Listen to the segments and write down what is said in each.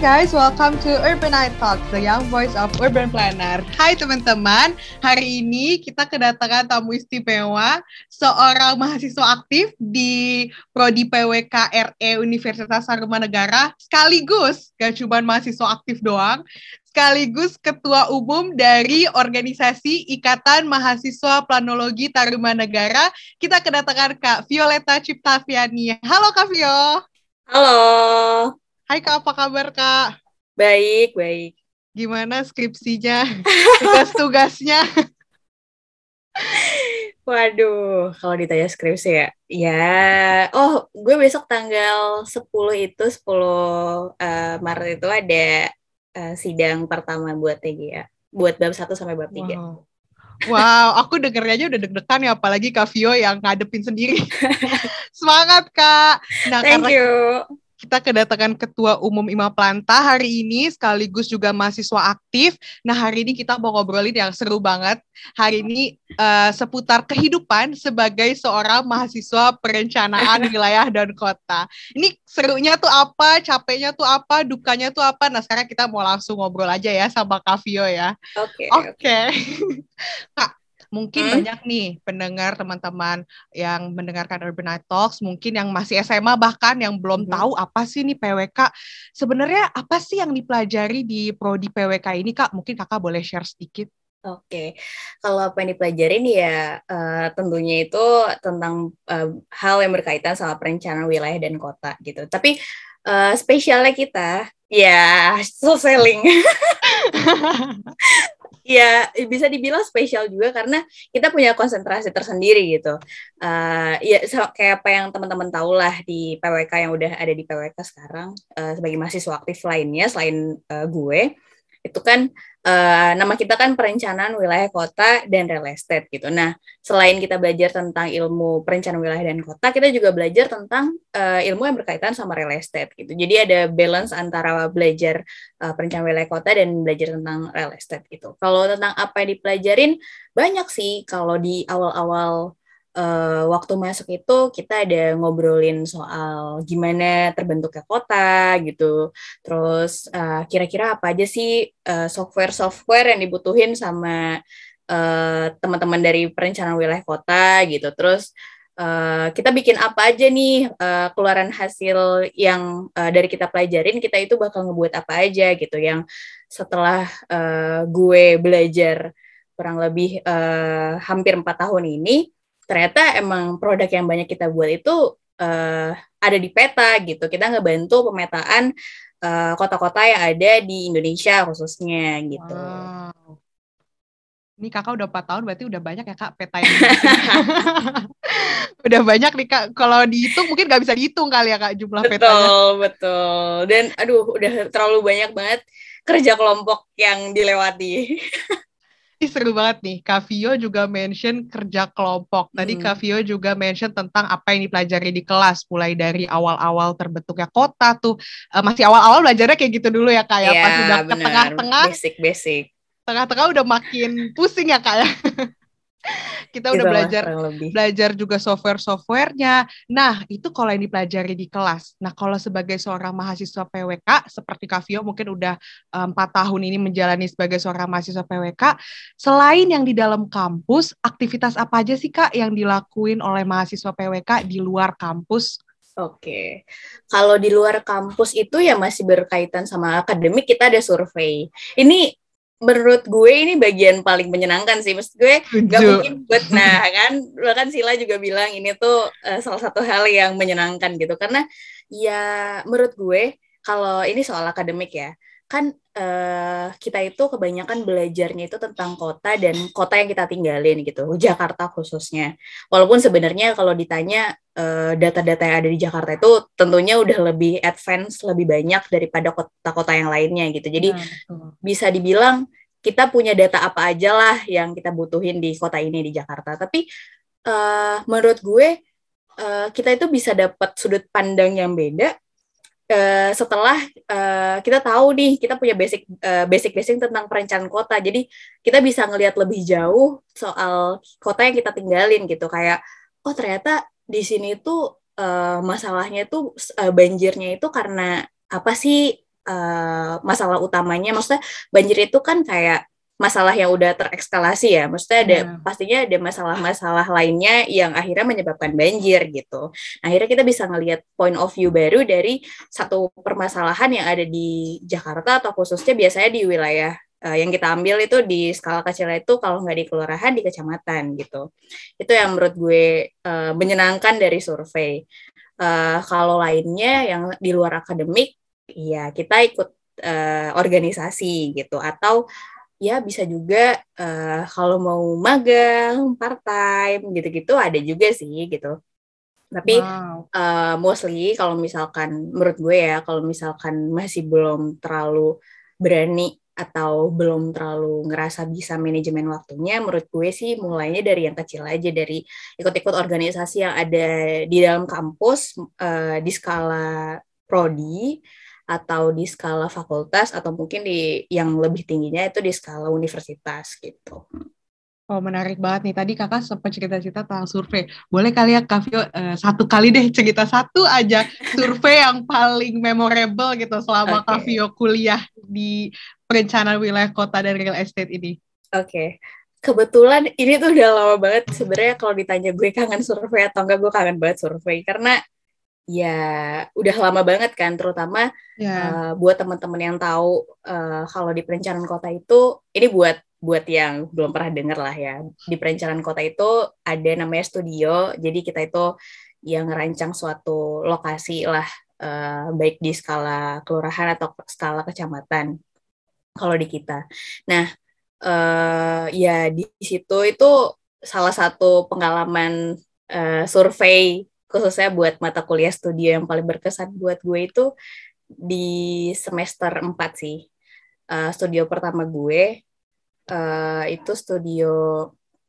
Guys, welcome to Urbanite Talks, the young voice of urban planner. Hai teman-teman, hari ini kita kedatangan tamu istimewa, seorang mahasiswa aktif di Prodi PWK RE Universitas Negara, sekaligus gak cuma mahasiswa aktif doang, sekaligus ketua umum dari organisasi Ikatan Mahasiswa Planologi Tarumanegara. Kita kedatangan Kak Violeta Ciptaviani. Halo Kak Vio. Halo. Hai Kak, apa kabar Kak? Baik, baik. Gimana skripsinya? Tugas-tugasnya? Waduh, kalau ditanya skripsi ya, ya, oh, gue besok tanggal 10 itu, 10 uh, Maret itu ada uh, sidang pertama buat TGA, buat bab 1 sampai bab 3. Wow. Wow, aku dengernya aja udah deg-degan ya, apalagi Kak Vio yang ngadepin sendiri. Semangat, Kak. Nah, Thank you kita kedatangan Ketua Umum Ima Planta hari ini sekaligus juga mahasiswa aktif. Nah hari ini kita mau ngobrolin yang seru banget. Hari ini uh, seputar kehidupan sebagai seorang mahasiswa perencanaan wilayah dan kota. Ini serunya tuh apa, capeknya tuh apa, dukanya tuh apa. Nah sekarang kita mau langsung ngobrol aja ya sama Kavio ya. Oke. Okay, Oke. Okay. Kak, Mungkin hmm? banyak nih pendengar teman-teman yang mendengarkan Urban Night Talks, mungkin yang masih SMA bahkan yang belum hmm. tahu apa sih nih PWK. Sebenarnya apa sih yang dipelajari di prodi PWK ini Kak? Mungkin Kakak boleh share sedikit. Oke, kalau apa yang dipelajarin ya uh, tentunya itu tentang uh, hal yang berkaitan sama perencanaan wilayah dan kota gitu. Tapi uh, spesialnya kita ya so selling. ya bisa dibilang spesial juga karena kita punya konsentrasi tersendiri gitu. Uh, ya so, kayak apa yang teman-teman tahu lah di PWK yang udah ada di PWK sekarang uh, sebagai mahasiswa aktif lainnya selain uh, gue itu kan uh, nama kita kan perencanaan wilayah kota dan real estate gitu. Nah, selain kita belajar tentang ilmu perencanaan wilayah dan kota, kita juga belajar tentang uh, ilmu yang berkaitan sama real estate gitu. Jadi ada balance antara belajar uh, perencanaan wilayah kota dan belajar tentang real estate gitu. Kalau tentang apa yang dipelajarin banyak sih kalau di awal-awal uh, waktu masuk itu kita ada ngobrolin soal gimana terbentuknya kota gitu. Terus kira kira-kira apa aja sih software-software uh, yang dibutuhin sama uh, teman-teman dari perencanaan wilayah kota gitu. Terus Uh, kita bikin apa aja nih uh, keluaran hasil yang uh, dari kita pelajarin kita itu bakal ngebuat apa aja gitu yang setelah uh, gue belajar kurang lebih uh, hampir empat tahun ini ternyata emang produk yang banyak kita buat itu uh, ada di peta gitu. Kita ngebantu pemetaan kota kota-kota yang ada di Indonesia khususnya gitu. Wow. Ini kakak udah 4 tahun berarti udah banyak ya kak peta yang Udah banyak nih kak, kalau dihitung mungkin nggak bisa dihitung kali ya kak jumlah betul, petanya. Betul, betul. Dan aduh udah terlalu banyak banget kerja kelompok yang dilewati. Ini seru banget nih. Kavio juga mention kerja kelompok. Tadi hmm. Kavio juga mention tentang apa yang dipelajari di kelas, mulai dari awal-awal terbentuknya kota tuh. Uh, masih awal-awal belajarnya kayak gitu dulu ya kak ya. Pas udah ke tengah-tengah. Basic-basic. Tengah-tengah udah makin pusing ya kak ya. kita udah belajar belajar juga software-softwarenya. Nah, itu kalau yang dipelajari di kelas. Nah, kalau sebagai seorang mahasiswa PWK seperti Kavio mungkin udah eh, empat um, tahun ini menjalani sebagai seorang mahasiswa PWK, selain yang di dalam kampus, aktivitas apa aja sih Kak yang dilakuin oleh mahasiswa PWK di luar kampus? Oke, kalau di luar kampus itu ya masih berkaitan sama akademik kita ada survei. Ini menurut gue ini bagian paling menyenangkan sih. Maksud gue gak mungkin buat nah kan bahkan Sila juga bilang ini tuh uh, salah satu hal yang menyenangkan gitu karena ya menurut gue kalau ini soal akademik ya kan uh, kita itu kebanyakan belajarnya itu tentang kota dan kota yang kita tinggalin gitu Jakarta khususnya. Walaupun sebenarnya kalau ditanya data eh, data-data yang ada di Jakarta itu tentunya udah lebih advance lebih banyak daripada kota-kota yang lainnya gitu. Jadi nah, bisa dibilang kita punya data apa aja lah yang kita butuhin di kota ini di Jakarta. Tapi uh, menurut gue uh, kita itu bisa dapat sudut pandang yang beda uh, setelah uh, kita tahu nih kita punya basic uh, basic basic tentang perencanaan kota. Jadi kita bisa ngelihat lebih jauh soal kota yang kita tinggalin gitu. Kayak oh ternyata di sini tuh uh, masalahnya tuh uh, banjirnya itu karena apa sih? Uh, masalah utamanya. Maksudnya banjir itu kan kayak masalah yang udah terekskalasi ya. Maksudnya ada yeah. pastinya ada masalah-masalah lainnya yang akhirnya menyebabkan banjir gitu. Nah, akhirnya kita bisa ngelihat point of view baru dari satu permasalahan yang ada di Jakarta atau khususnya biasanya di wilayah uh, yang kita ambil itu di skala kecil itu kalau nggak di kelurahan di kecamatan gitu. Itu yang menurut gue uh, menyenangkan dari survei. Uh, kalau lainnya yang di luar akademik, ya kita ikut uh, organisasi gitu atau ya bisa juga uh, kalau mau magang part time gitu-gitu ada juga sih gitu tapi wow. uh, mostly kalau misalkan menurut gue ya kalau misalkan masih belum terlalu berani atau belum terlalu ngerasa bisa manajemen waktunya menurut gue sih mulainya dari yang kecil aja dari ikut-ikut organisasi yang ada di dalam kampus uh, di skala prodi atau di skala fakultas atau mungkin di yang lebih tingginya itu di skala universitas gitu. Oh menarik banget nih tadi kakak sempat cerita-cerita tentang survei. Boleh kali ya Kak Vio uh, satu kali deh cerita satu aja survei yang paling memorable gitu selama okay. Kak Vio kuliah di perencanaan wilayah kota dan real estate ini. Oke. Okay. Kebetulan ini tuh udah lama banget sebenarnya kalau ditanya gue kangen survei atau enggak gue kangen banget survei karena ya udah lama banget kan terutama yeah. Ya. uh, buat teman-teman yang tahu uh, kalau di perencanaan kota itu ini buat buat yang belum pernah dengar lah ya di perencanaan kota itu ada namanya studio jadi kita itu yang ngerancang suatu lokasi lah uh, baik di skala kelurahan atau skala kecamatan kalau di kita nah uh, ya di situ itu salah satu pengalaman uh, survei khususnya buat mata kuliah studio yang paling berkesan buat gue itu di semester 4 sih. Uh, studio pertama gue uh, itu studio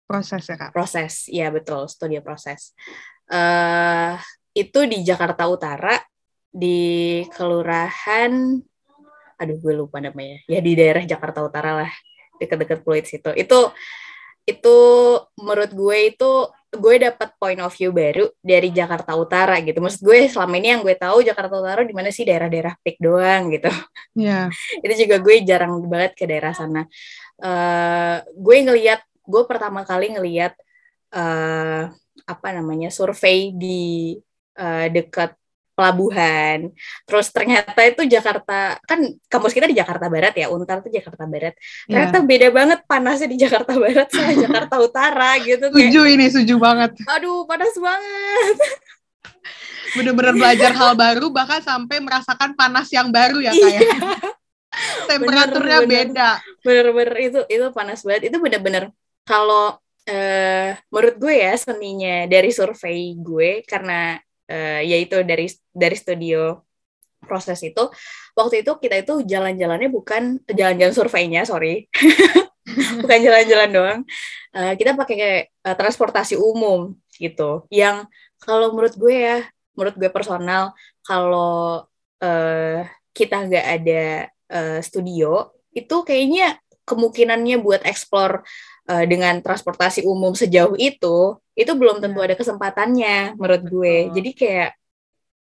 proses ya kak? Proses, ya betul, studio proses. Uh, itu di Jakarta Utara di kelurahan, aduh gue lupa namanya, ya di daerah Jakarta Utara lah, dekat-dekat Pluit situ. Itu itu menurut gue itu gue dapat point of view baru dari Jakarta Utara gitu. Maksud gue selama ini yang gue tahu Jakarta Utara di mana sih daerah-daerah peak doang gitu. Iya. Yeah. itu juga gue jarang banget ke daerah sana. Uh, gue ngelihat, gue pertama kali ngelihat uh, apa namanya survei di uh, dekat pelabuhan. Terus ternyata itu Jakarta kan kampus kita di Jakarta Barat ya, Untar itu Jakarta Barat. Ternyata yeah. beda banget panasnya di Jakarta Barat sama Jakarta Utara gitu. Setuju ini, setuju banget. Aduh, panas banget. Bener-bener belajar hal baru bahkan sampai merasakan panas yang baru ya kayak. Ya? Iya. Temperaturnya bener, beda. Bener-bener itu itu panas banget. Itu bener-bener kalau uh, menurut gue ya seninya dari survei gue karena uh, yaitu dari dari studio proses itu. Waktu itu kita itu jalan-jalannya bukan jalan-jalan surveinya sorry. Bukan jalan-jalan doang. Uh, kita pakai uh, transportasi umum gitu. Yang kalau menurut gue ya menurut gue personal kalau uh, kita nggak ada uh, studio itu kayaknya kemungkinannya buat explore uh, dengan transportasi umum sejauh itu itu belum tentu iya. ada kesempatannya menurut gue. Oh. jadi kayak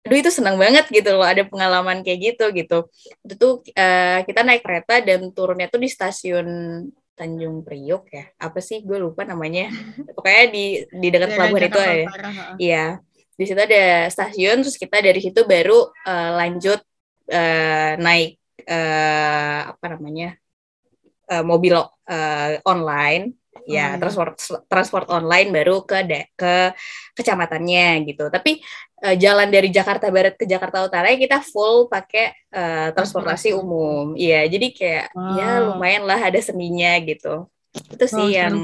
aduh itu senang banget gitu loh ada pengalaman kayak gitu gitu. Itu tuh uh, kita naik kereta dan turunnya tuh di stasiun Tanjung Priok ya. Apa sih? Gue lupa namanya. Pokoknya di di dekat ya, pelabuhan itu ya. Iya. Di situ ada stasiun terus kita dari situ baru uh, lanjut uh, naik uh, apa namanya uh, mobil uh, online ya hmm. transport transport online baru ke de, ke kecamatannya gitu. Tapi uh, jalan dari Jakarta Barat ke Jakarta Utara ya kita full pakai uh, transportasi umum. Iya jadi kayak ya wow. ya lumayan lah ada seninya gitu. Itu sih oh, yang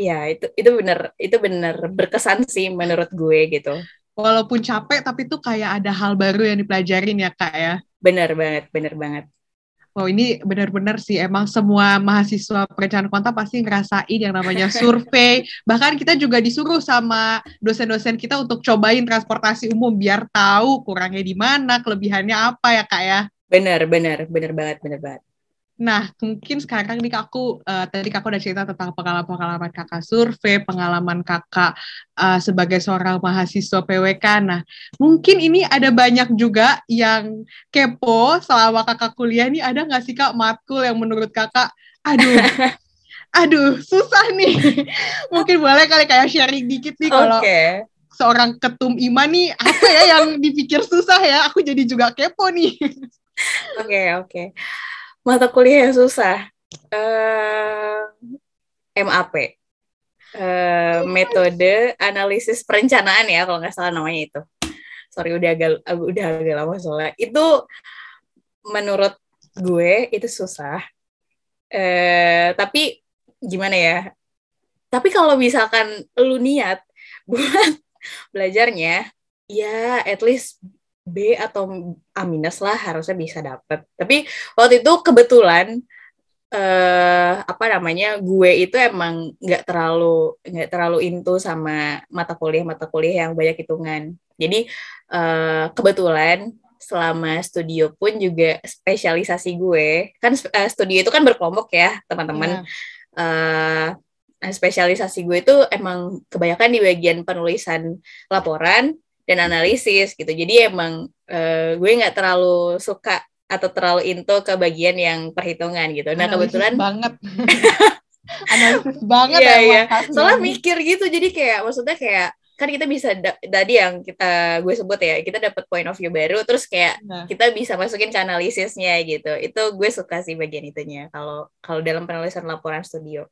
ya itu itu bener itu bener berkesan sih menurut gue gitu. Walaupun capek tapi tuh kayak ada hal baru yang dipelajarin ya kak ya. Bener banget bener banget Oh ini benar-benar sih emang semua mahasiswa perencanaan kota pasti ngerasain yang namanya survei. Bahkan kita juga disuruh sama dosen-dosen kita untuk cobain transportasi umum biar tahu kurangnya di mana, kelebihannya apa ya kak ya. Benar, benar, benar banget, benar banget. Nah, mungkin sekarang nih aku uh, tadi kakak udah cerita tentang pengalaman-pengalaman kakak survei, pengalaman kakak uh, sebagai seorang mahasiswa PWK. Nah, mungkin ini ada banyak juga yang kepo selama kakak kuliah nih ada nggak sih kak matkul yang menurut kakak, aduh, aduh susah nih. mungkin boleh kali kayak sharing dikit nih kalau okay. seorang ketum iman nih apa ya yang dipikir susah ya? Aku jadi juga kepo nih. Oke okay, oke. Okay mata kuliah yang susah. Uh, eh, MAP uh, eh, metode analisis perencanaan ya kalau nggak salah namanya itu. Sorry udah agak udah agak lama soalnya. Itu menurut gue itu susah. Uh, tapi gimana ya? Tapi kalau misalkan lu niat buat belajarnya ya at least B atau A minus lah harusnya bisa dapet. Tapi waktu itu kebetulan eh, apa namanya gue itu emang nggak terlalu nggak terlalu into sama mata kuliah mata kuliah yang banyak hitungan. Jadi eh, kebetulan selama studio pun juga spesialisasi gue kan uh, studio itu kan berkelompok ya teman-teman. Yeah. Uh, spesialisasi gue itu emang kebanyakan di bagian penulisan laporan dan analisis gitu. Jadi emang uh, gue nggak terlalu suka atau terlalu into ke bagian yang perhitungan gitu. Nah analisis kebetulan banget. analisis banget ya. Iya. Soalnya mikir gitu. Jadi kayak maksudnya kayak kan kita bisa tadi yang kita gue sebut ya kita dapat point of view baru terus kayak nah. kita bisa masukin ke analisisnya gitu itu gue suka sih bagian itunya kalau kalau dalam penulisan laporan studio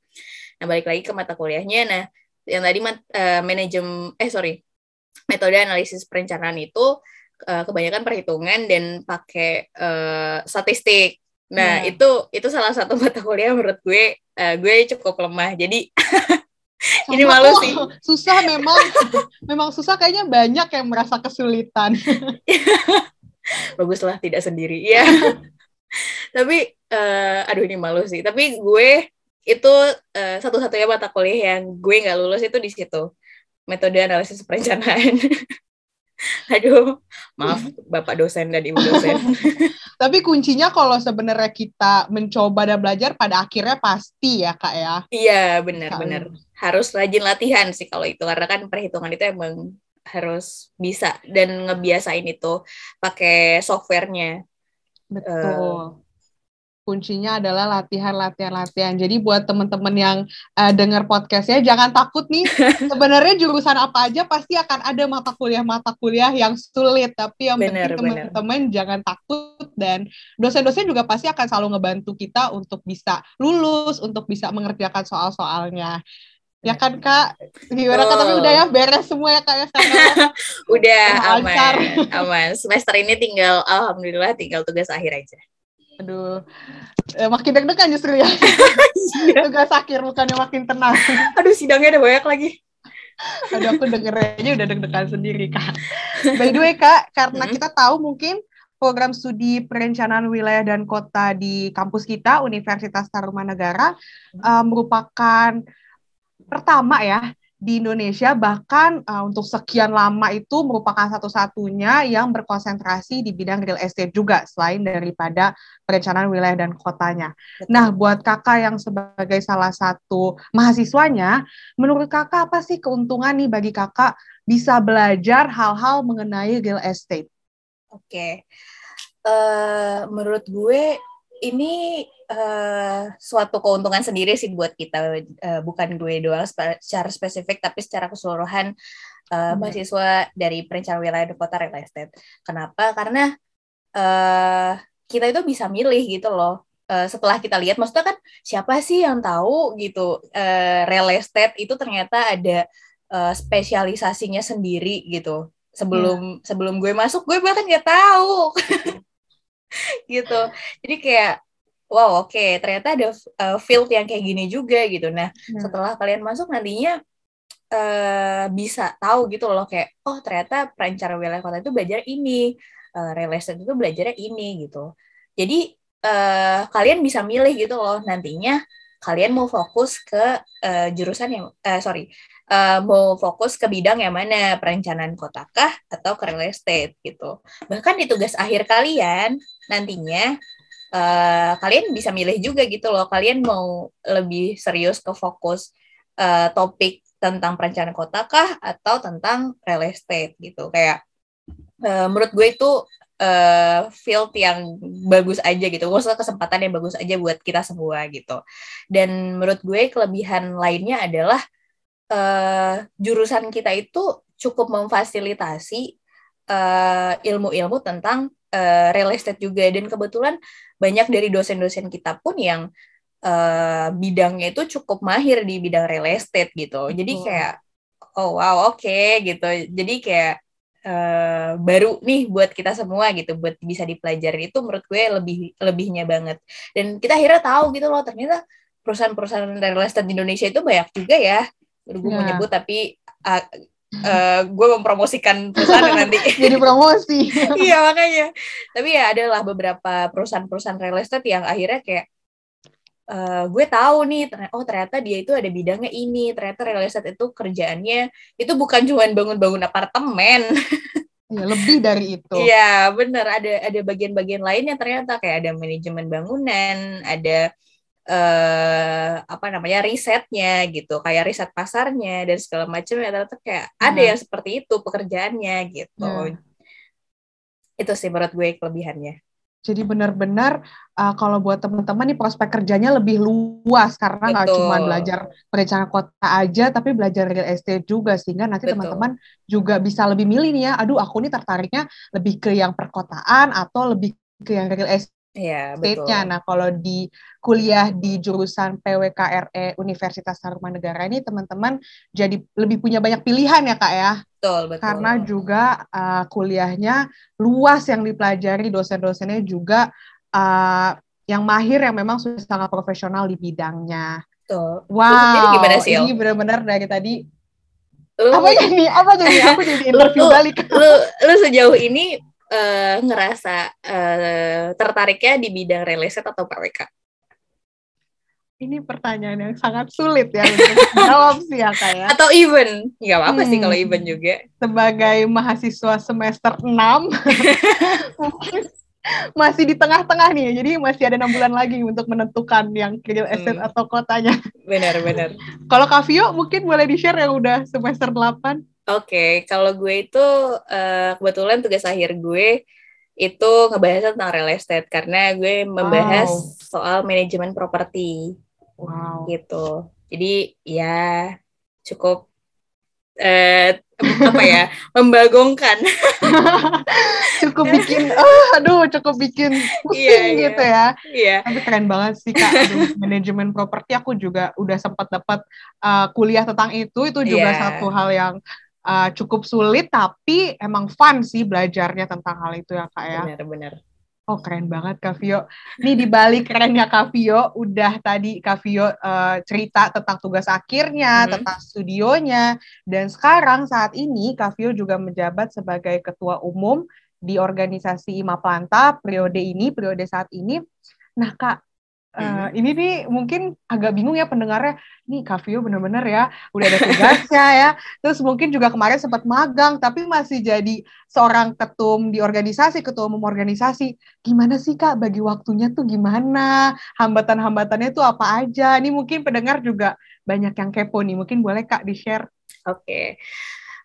nah balik lagi ke mata kuliahnya nah yang tadi uh, manajem eh sorry metode analisis perencanaan itu uh, kebanyakan perhitungan dan pakai uh, statistik. Nah, yeah. itu itu salah satu mata kuliah menurut gue uh, gue cukup lemah. Jadi ini malu sih. Susah memang. memang susah kayaknya banyak yang merasa kesulitan. Baguslah tidak sendiri. Ya. Tapi uh, aduh ini malu sih. Tapi gue itu uh, satu-satunya mata kuliah yang gue nggak lulus itu di situ metode analisis perencanaan. Aduh, maaf Bapak dosen dan Ibu dosen. Tapi kuncinya kalau sebenarnya kita mencoba dan belajar pada akhirnya pasti ya Kak ya. Iya, benar-benar. Harus rajin latihan sih kalau itu karena kan perhitungan itu emang harus bisa dan ngebiasain itu pakai softwarenya. Betul. Uh, kuncinya adalah latihan, latihan, latihan. Jadi buat teman-teman yang uh, dengar podcastnya, jangan takut nih. Sebenarnya jurusan apa aja pasti akan ada mata kuliah-mata kuliah yang sulit. Tapi yang bener, penting teman-teman jangan takut dan dosen-dosen juga pasti akan selalu ngebantu kita untuk bisa lulus, untuk bisa mengerjakan soal-soalnya. Ya kan kak, gimana kak? Tapi udah ya beres semua ya kak ya udah aman, aman. Semester ini tinggal, alhamdulillah tinggal tugas akhir aja. Aduh, eh, makin deg-degan justru ya. Iya. Tugas akhir bukannya makin tenang. Aduh, sidangnya ada banyak lagi. Aduh, aku dengernya udah deg-degan sendiri, Kak. By the way, Kak, karena hmm. kita tahu mungkin program studi perencanaan wilayah dan kota di kampus kita, Universitas Tarumanegara, uh, merupakan pertama ya di Indonesia bahkan uh, untuk sekian lama itu merupakan satu-satunya yang berkonsentrasi di bidang real estate juga selain daripada perencanaan wilayah dan kotanya. Betul. Nah, buat kakak yang sebagai salah satu mahasiswanya, menurut kakak apa sih keuntungan nih bagi kakak bisa belajar hal-hal mengenai real estate? Oke, okay. uh, eh, menurut gue ini uh, suatu keuntungan sendiri sih buat kita uh, bukan gue doang secara spesifik tapi secara keseluruhan uh, hmm. mahasiswa dari perencanaan wilayah di kota real estate. Kenapa? Karena uh, kita itu bisa milih gitu loh. Uh, setelah kita lihat, maksudnya kan siapa sih yang tahu gitu uh, real estate itu ternyata ada uh, spesialisasinya sendiri gitu. Sebelum hmm. sebelum gue masuk, gue bahkan nggak tahu. gitu jadi kayak wow oke okay, ternyata ada uh, field yang kayak gini juga gitu. Nah hmm. setelah kalian masuk nantinya uh, bisa tahu gitu loh kayak oh ternyata perencanaan wilayah kota itu belajar ini uh, real estate itu belajarnya ini gitu. Jadi uh, kalian bisa milih gitu loh nantinya kalian mau fokus ke uh, jurusan yang uh, sorry uh, mau fokus ke bidang yang mana perencanaan kotakah atau ke real estate gitu. Bahkan di tugas akhir kalian nantinya uh, kalian bisa milih juga gitu loh. Kalian mau lebih serius ke fokus uh, topik tentang perencanaan kota kah atau tentang real estate gitu. Kayak uh, menurut gue itu uh, field yang bagus aja gitu. Maksudnya kesempatan yang bagus aja buat kita semua gitu. Dan menurut gue kelebihan lainnya adalah uh, jurusan kita itu cukup memfasilitasi ilmu-ilmu uh, tentang uh, real estate juga. Dan kebetulan banyak dari dosen-dosen kita pun yang uh, bidangnya itu cukup mahir di bidang real estate gitu. Jadi kayak oh wow oke okay, gitu. Jadi kayak uh, baru nih buat kita semua gitu buat bisa dipelajari itu menurut gue lebih lebihnya banget. Dan kita akhirnya tahu gitu loh ternyata perusahaan-perusahaan real estate di Indonesia itu banyak juga ya. Gue yeah. mau nyebut tapi uh, uh, gue mempromosikan perusahaan nanti. Jadi promosi. Iya makanya. Tapi ya adalah beberapa perusahaan-perusahaan real estate yang akhirnya kayak uh, gue tahu nih oh ternyata dia itu ada bidangnya ini ternyata real estate itu kerjaannya itu bukan cuma bangun-bangun apartemen. Ya, lebih dari itu. Iya, bener. Ada ada bagian-bagian lainnya ternyata. Kayak ada manajemen bangunan, ada uh, apa namanya risetnya gitu, kayak riset pasarnya dan segala macam ya ternyata kayak hmm. ada yang seperti itu pekerjaannya gitu. Hmm. Itu sih menurut gue kelebihannya. Jadi benar-benar uh, kalau buat teman-teman nih prospek kerjanya lebih luas karena nggak cuma belajar perencanaan kota aja, tapi belajar real estate juga sehingga nanti teman-teman juga bisa lebih milih nih ya. Aduh, aku nih tertariknya lebih ke yang perkotaan atau lebih ke yang real estate Iya, betul. Nah, kalau di kuliah di jurusan PWKRE Universitas Tarumanegara ini teman-teman jadi lebih punya banyak pilihan ya, Kak ya. Betul, betul. Karena juga uh, kuliahnya luas yang dipelajari, dosen-dosennya juga uh, yang mahir yang memang sudah sangat profesional di bidangnya. Betul. Wow, gimana sih, ini benar-benar dari tadi lu, apa jadi apa jadi aku jadi interview lu, balik lu lu sejauh ini uh, ngerasa uh, tertariknya di bidang real estate atau PWK? Ini pertanyaan yang sangat sulit ya untuk jawab sih ya kayak. Ya. Atau even, nggak apa-apa hmm. sih kalau even juga. Sebagai mahasiswa semester 6, masih di tengah-tengah nih, jadi masih ada enam bulan lagi untuk menentukan yang real estate hmm. atau kotanya. Benar-benar. kalau Kavio mungkin boleh di-share yang udah semester 8. Oke, okay, kalau gue itu uh, kebetulan tugas akhir gue itu ngebahas tentang real estate karena gue membahas wow. soal manajemen properti. Wow. Gitu. Jadi ya cukup uh, apa ya membagongkan. cukup bikin, oh, aduh, cukup bikin pusing yeah, iya. gitu ya. Iya. Tapi keren banget sih kak. Aduh, manajemen properti aku juga udah sempat dapat uh, kuliah tentang itu. Itu juga yeah. satu hal yang uh, cukup sulit tapi emang fun sih belajarnya tentang hal itu ya kak ya. Benar-benar. Oh keren banget Kak Vio. Nih di balik kerennya Kak Vio, udah tadi Kak Vio uh, cerita tentang tugas akhirnya, mm-hmm. tentang studionya, dan sekarang saat ini Kak Vio juga menjabat sebagai ketua umum di organisasi IMA Planta periode ini, periode saat ini. Nah Kak, Uh, ini nih mungkin agak bingung ya pendengarnya. Nih Kavio bener-bener ya udah ada tugasnya ya. Terus mungkin juga kemarin sempat magang tapi masih jadi seorang ketum di organisasi, ketua umum organisasi. Gimana sih Kak bagi waktunya tuh gimana? Hambatan-hambatannya tuh apa aja? Ini mungkin pendengar juga banyak yang kepo nih. Mungkin boleh Kak di-share. Oke. Okay.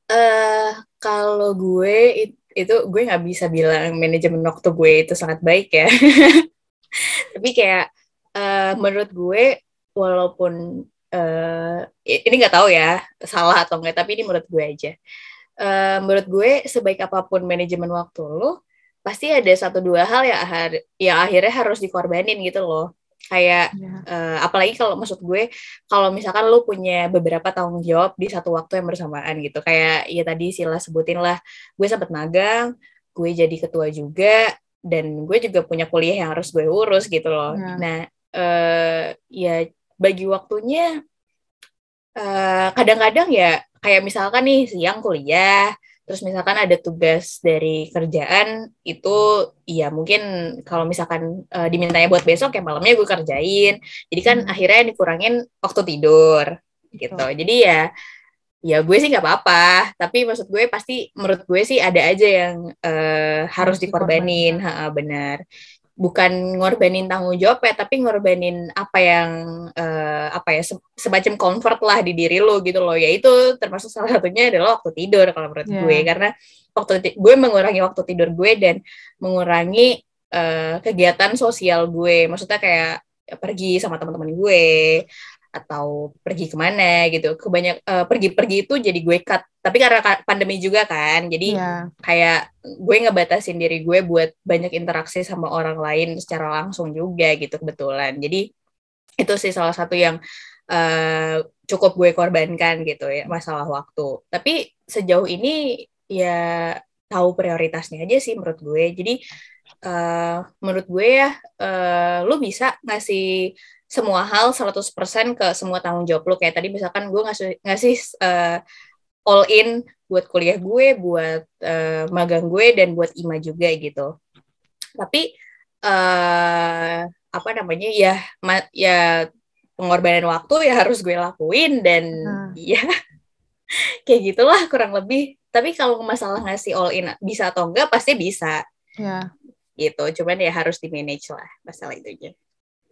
Uh, eh, kalau gue itu gue nggak bisa bilang manajemen waktu gue itu sangat baik ya. tapi kayak uh, menurut gue walaupun uh, ini nggak tahu ya salah atau enggak tapi ini menurut gue aja uh, menurut gue sebaik apa pun manajemen waktu lo pasti ada satu dua hal yang yang akhirnya harus dikorbanin gitu loh kayak yeah. Iya. uh, apalagi kalau maksud gue kalau misalkan lo punya beberapa tanggung jawab di satu waktu yang bersamaan gitu kayak ya tadi sila sebutin lah gue sempat magang gue jadi ketua juga dan gue juga punya kuliah yang harus gue urus gitu loh yeah. nah uh, ya bagi waktunya eh, kadang-kadang ya kayak misalkan nih siang kuliah terus misalkan ada tugas dari kerjaan itu ya mungkin kalau misalkan uh, dimintanya buat besok ya malamnya gue kerjain. Jadi kan hmm. akhirnya dikurangin waktu tidur gitu. Oh. jadi ya ya gue sih nggak apa-apa. Tapi maksud gue pasti menurut gue sih ada aja yang uh, harus dikorbanin ha, benar bukan ngorbanin tanggung jawab ya tapi ngorbanin apa yang uh, apa ya se semacam comfort lah di diri lo gitu loh. Yaitu termasuk salah satunya adalah waktu tidur kalau menurut yeah. gue. Karena waktu gue mengurangi waktu tidur gue dan mengurangi uh, kegiatan sosial gue. Maksudnya kayak pergi sama teman-teman gue atau pergi ke mana gitu. Kebanyak uh, pergi-pergi itu jadi gue cut. Tapi karena pandemi juga kan jadi yeah. kayak gue ngebatasin diri gue buat banyak interaksi sama orang lain secara langsung juga gitu kebetulan. Jadi itu sih salah satu yang uh, cukup gue korbankan gitu ya masalah waktu. Tapi sejauh ini ya tahu prioritasnya aja sih menurut gue. Jadi uh, menurut gue ya uh, lu bisa ngasih semua hal 100% ke semua tanggung jawab lo kayak tadi misalkan gue ngasih ngasih uh, all in buat kuliah gue buat uh, magang gue dan buat IMA juga gitu. Tapi uh, apa namanya ya ma ya pengorbanan waktu ya harus gue lakuin dan hmm. ya kayak gitulah kurang lebih. Tapi kalau masalah ngasih all in bisa atau enggak pasti bisa. Ya. Gitu. Cuman ya harus di manage lah masalah itunya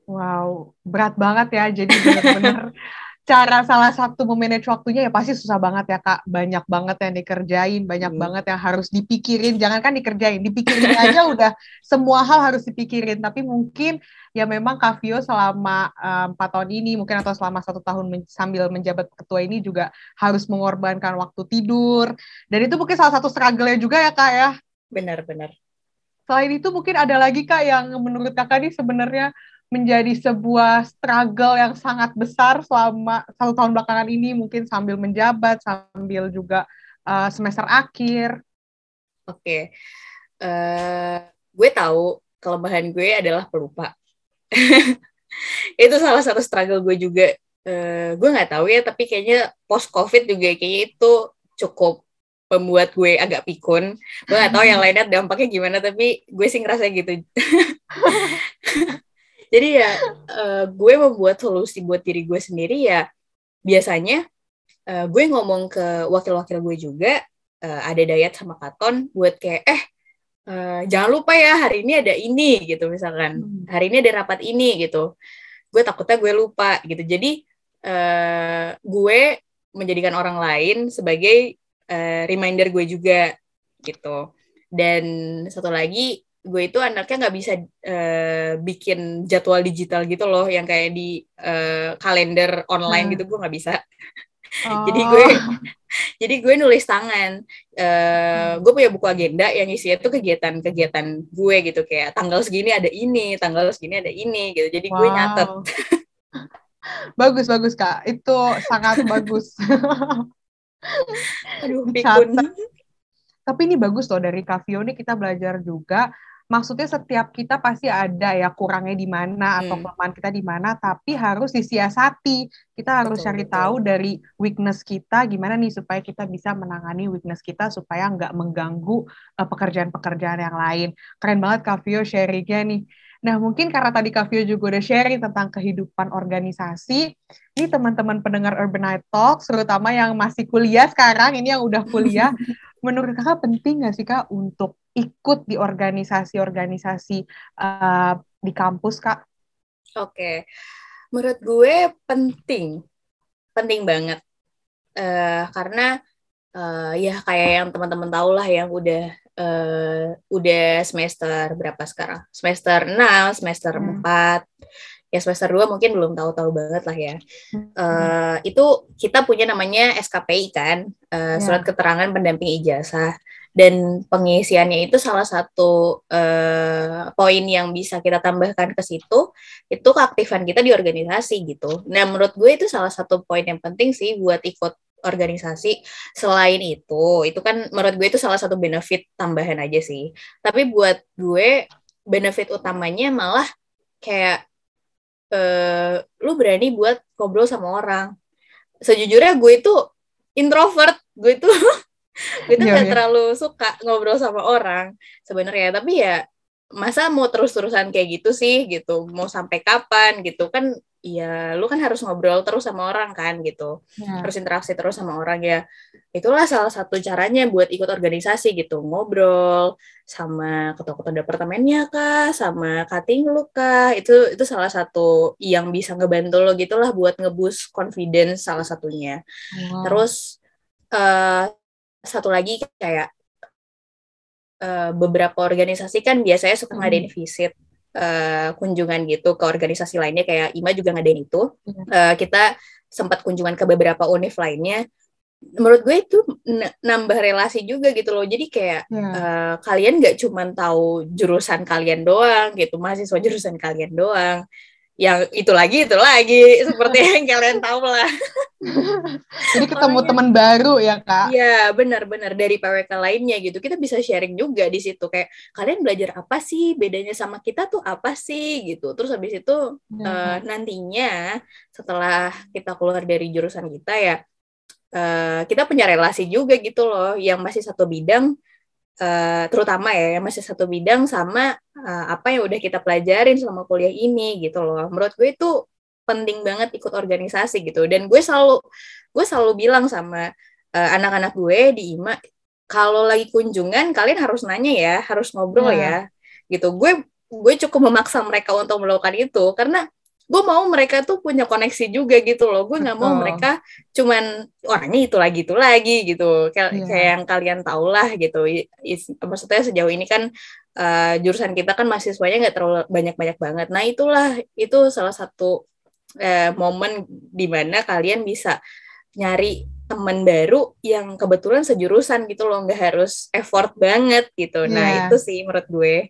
Wow, berat banget ya. Jadi benar-benar cara salah satu memanage waktunya ya pasti susah banget ya kak. Banyak banget yang dikerjain, banyak hmm. banget yang harus dipikirin. Jangan kan dikerjain, dipikirin aja udah semua hal harus dipikirin. Tapi mungkin ya memang Kak Vio selama empat um, tahun ini mungkin atau selama satu tahun men sambil menjabat ketua ini juga harus mengorbankan waktu tidur. Dan itu mungkin salah satu struggle-nya juga ya kak ya. Benar-benar. Selain itu mungkin ada lagi kak yang menurut kakak nih sebenarnya menjadi sebuah struggle yang sangat besar selama satu tahun belakangan ini mungkin sambil menjabat sambil juga uh, semester akhir. Oke, okay. uh, eh, gue tahu kelemahan gue adalah pelupa. itu salah satu struggle gue juga. Uh, gue nggak tahu ya, tapi kayaknya post covid juga kayaknya itu cukup membuat gue agak pikun. Gue nggak tahu yang lainnya dampaknya gimana, tapi gue sih ngerasa gitu. jadi ya uh, gue membuat solusi buat diri gue sendiri ya biasanya uh, gue ngomong ke wakil-wakil gue juga uh, ada Dayat sama Katon buat kayak eh uh, jangan lupa ya hari ini ada ini gitu misalkan. Hmm. hari ini ada rapat ini gitu. Gue takutnya gue lupa gitu. Jadi uh, gue menjadikan orang lain sebagai uh, reminder gue juga gitu. Dan satu lagi gue itu anaknya nggak bisa uh, bikin jadwal digital gitu loh yang kayak di uh, kalender online hmm. gitu gue nggak bisa oh. jadi gue jadi gue nulis tangan uh, hmm. gue punya buku agenda yang isinya tuh kegiatan-kegiatan gue gitu kayak tanggal segini ada ini tanggal segini ada ini gitu jadi wow. gue nyatet bagus bagus kak itu sangat bagus aduh pikun tapi ini bagus loh dari Kavio nih kita belajar juga maksudnya setiap kita pasti ada ya kurangnya di mana hmm. atau kelemahan kita di mana tapi harus disiasati kita harus betul, cari betul. tahu dari weakness kita gimana nih supaya kita bisa menangani weakness kita supaya nggak mengganggu uh, pekerjaan-pekerjaan yang lain keren banget Kavio sharingnya nih Nah, mungkin karena tadi Kavio juga udah sharing tentang kehidupan organisasi, ini teman-teman pendengar Urban Night Talks, terutama yang masih kuliah sekarang, ini yang udah kuliah, menurut kakak penting nggak sih kak untuk ikut di organisasi-organisasi uh, di kampus kak? Oke, menurut gue penting, penting banget uh, karena uh, ya kayak yang teman-teman tahu lah yang udah uh, udah semester berapa sekarang? Semester 6, semester hmm. 4 ya semester 2 mungkin belum tahu-tahu banget lah ya. Uh, itu kita punya namanya SKPI kan, uh, surat keterangan pendamping ijazah dan pengisiannya itu salah satu uh, poin yang bisa kita tambahkan ke situ itu keaktifan kita di organisasi gitu. Nah menurut gue itu salah satu poin yang penting sih buat ikut organisasi. Selain itu, itu kan menurut gue itu salah satu benefit tambahan aja sih. Tapi buat gue benefit utamanya malah kayak uh, lu berani buat ngobrol sama orang sejujurnya gue itu introvert gue itu gue itu yeah, gak yeah. terlalu suka ngobrol sama orang sebenarnya. Tapi ya masa mau terus-terusan kayak gitu sih gitu. Mau sampai kapan gitu. Kan ya lu kan harus ngobrol terus sama orang kan gitu. Ya. harus interaksi terus sama orang ya. Itulah salah satu caranya buat ikut organisasi gitu. Ngobrol sama ketua-ketua departemennya kah sama cutting lu kah. Itu itu salah satu yang bisa ngebantu lo gitulah buat ngebus confidence salah satunya. Wow. terus uh, satu lagi kayak uh, beberapa organisasi kan biasanya suka hmm. ngadain visit uh, kunjungan gitu ke organisasi lainnya kayak IMA juga ngadain itu. Uh, kita sempat kunjungan ke beberapa univ lainnya. Menurut gue itu nambah relasi juga gitu loh. Jadi kayak yeah. uh, kalian nggak cuma tahu jurusan kalian doang gitu, mahasiswa jurusan kalian doang yang itu lagi itu lagi seperti yang kalian tahu lah. Jadi ketemu teman baru ya kak? Iya benar-benar dari PWK lainnya gitu kita bisa sharing juga di situ kayak kalian belajar apa sih bedanya sama kita tuh apa sih gitu. Terus habis itu ya. uh, nantinya setelah kita keluar dari jurusan kita ya uh, kita punya relasi juga gitu loh yang masih satu bidang uh, terutama ya masih satu bidang sama uh, apa yang udah kita pelajarin selama kuliah ini gitu loh. Menurut gue itu penting banget ikut organisasi gitu. Dan gue selalu gue selalu bilang sama uh, anak-anak gue di IMA kalau lagi kunjungan kalian harus nanya ya, harus ngobrol yeah. ya. Gitu. Gue gue cukup memaksa mereka untuk melakukan itu karena gue mau mereka tuh punya koneksi juga gitu loh. Gue nggak mau mereka cuman orangnya itu lagi itu lagi gitu. Kayak yeah. kayak yang kalian tau lah gitu. Is, maksudnya sejauh ini kan uh, jurusan kita kan mahasiswanya nggak terlalu banyak banyak banget. Nah itulah itu salah satu uh, momen di mana kalian bisa nyari teman baru yang kebetulan sejurusan gitu loh. Nggak harus effort banget gitu. Yeah. nah iya. itu sih menurut gue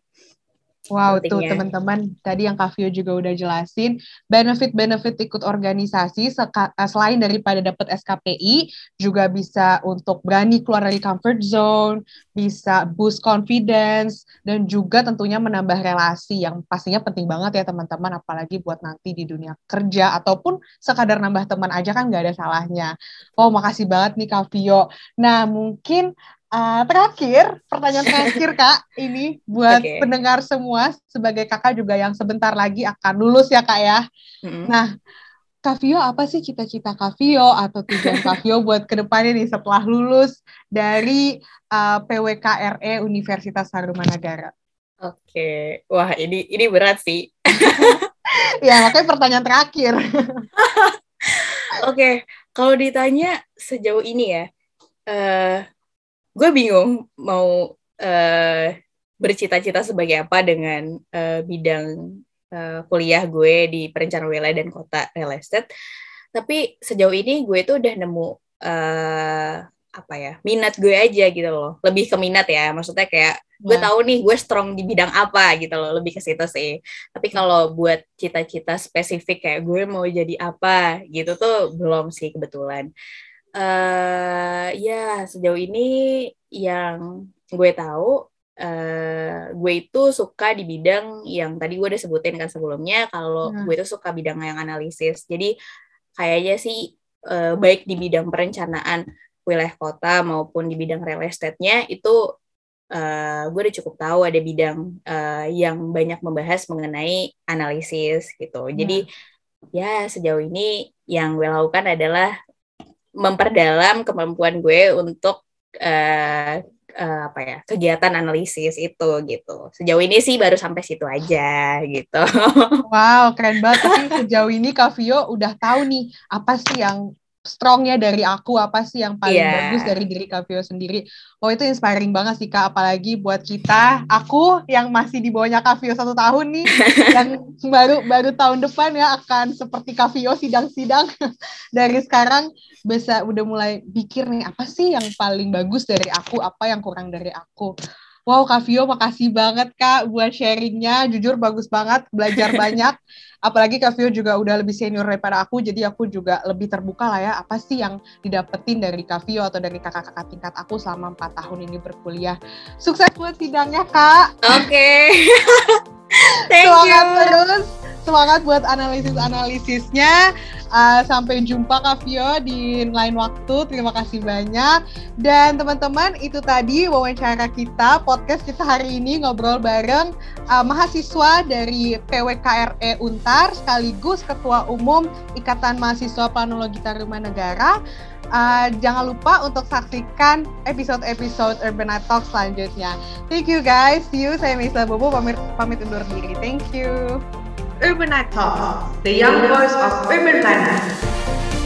Wow, tuh teman-teman, tadi yang Kak Vio juga udah jelasin, benefit-benefit ikut organisasi eh, selain daripada dapat SKPI, juga bisa untuk berani keluar dari comfort zone, bisa boost confidence, dan juga tentunya menambah relasi yang pastinya penting banget ya teman-teman, apalagi buat nanti di dunia kerja, ataupun sekadar nambah teman aja kan nggak ada salahnya. Oh, makasih banget nih Kak Vio. Nah, mungkin Uh, terakhir, pertanyaan terakhir Kak, ini buat okay. pendengar semua sebagai kakak juga yang sebentar lagi akan lulus ya Kak ya. Mm-hmm. Nah, Kavio apa sih cita-cita Kavio atau tujuan Kavio buat ke depannya nih setelah lulus dari uh, PWKRE Universitas Harumanagara? Oke, okay. wah ini ini berat sih. ya makanya pertanyaan terakhir. Oke, okay. kalau ditanya sejauh ini ya, uh, gue bingung mau uh, bercita-cita sebagai apa dengan uh, bidang uh, kuliah gue di perencanaan wilayah dan kota real estate. Tapi sejauh ini gue tuh udah nemu uh, apa ya minat gue aja gitu loh. Lebih ke minat ya, maksudnya kayak gue nah. tahu nih gue strong di bidang apa gitu loh. Lebih ke situ sih. Tapi kalau buat cita-cita spesifik kayak gue mau jadi apa gitu tuh belum sih kebetulan uh, ya sejauh ini yang gue tahu uh, gue itu suka di bidang yang tadi gue udah sebutin kan sebelumnya kalau hmm. gue itu suka bidang yang analisis jadi kayaknya sih uh, baik di bidang perencanaan wilayah kota maupun di bidang real estate-nya itu uh, gue udah cukup tahu ada bidang uh, yang banyak membahas mengenai analisis gitu. Hmm. Jadi ya sejauh ini yang gue lakukan adalah memperdalam kemampuan gue untuk uh, uh, apa ya kegiatan analisis itu gitu. Sejauh ini sih baru sampai situ aja gitu. Wow, keren banget. Tapi sejauh ini Kak Vio udah tahu nih apa sih yang strongnya dari aku apa sih yang paling yeah. bagus dari diri Kak Vio sendiri? Oh itu inspiring banget sih Kak. Apalagi buat kita aku yang masih di bawahnya Kak Vio satu tahun nih yang baru baru tahun depan ya akan seperti Kak Vio sidang-sidang. Dari sekarang bisa udah mulai pikir nih apa sih yang paling bagus dari aku apa yang kurang dari aku Wow, Kak Vio, makasih banget Kak buat sharingnya. Jujur bagus banget, belajar banyak. Apalagi Kak Vio juga udah lebih senior daripada aku, jadi aku juga lebih terbuka lah ya. Apa sih yang didapetin dari Kak Vio atau dari kakak-kakak tingkat aku selama empat tahun ini berkuliah. Sukses buat sidangnya, Kak. Oke. Okay. Thank Semangat you. terus. Semangat buat analisis-analisisnya. Uh, sampai jumpa Kak Vio di lain waktu. Terima kasih banyak. Dan teman-teman, itu tadi wawancara kita, podcast kita hari ini ngobrol bareng uh, mahasiswa dari PWKRE Untar sekaligus Ketua Umum Ikatan Mahasiswa Planologi Tarumanegara. Uh, jangan lupa untuk saksikan episode-episode Urban Night Talk selanjutnya. Thank you guys. See you. Saya Misa Bobo pamit pamit undur diri. Thank you. Urbanite Talk: the young voice of urban finance.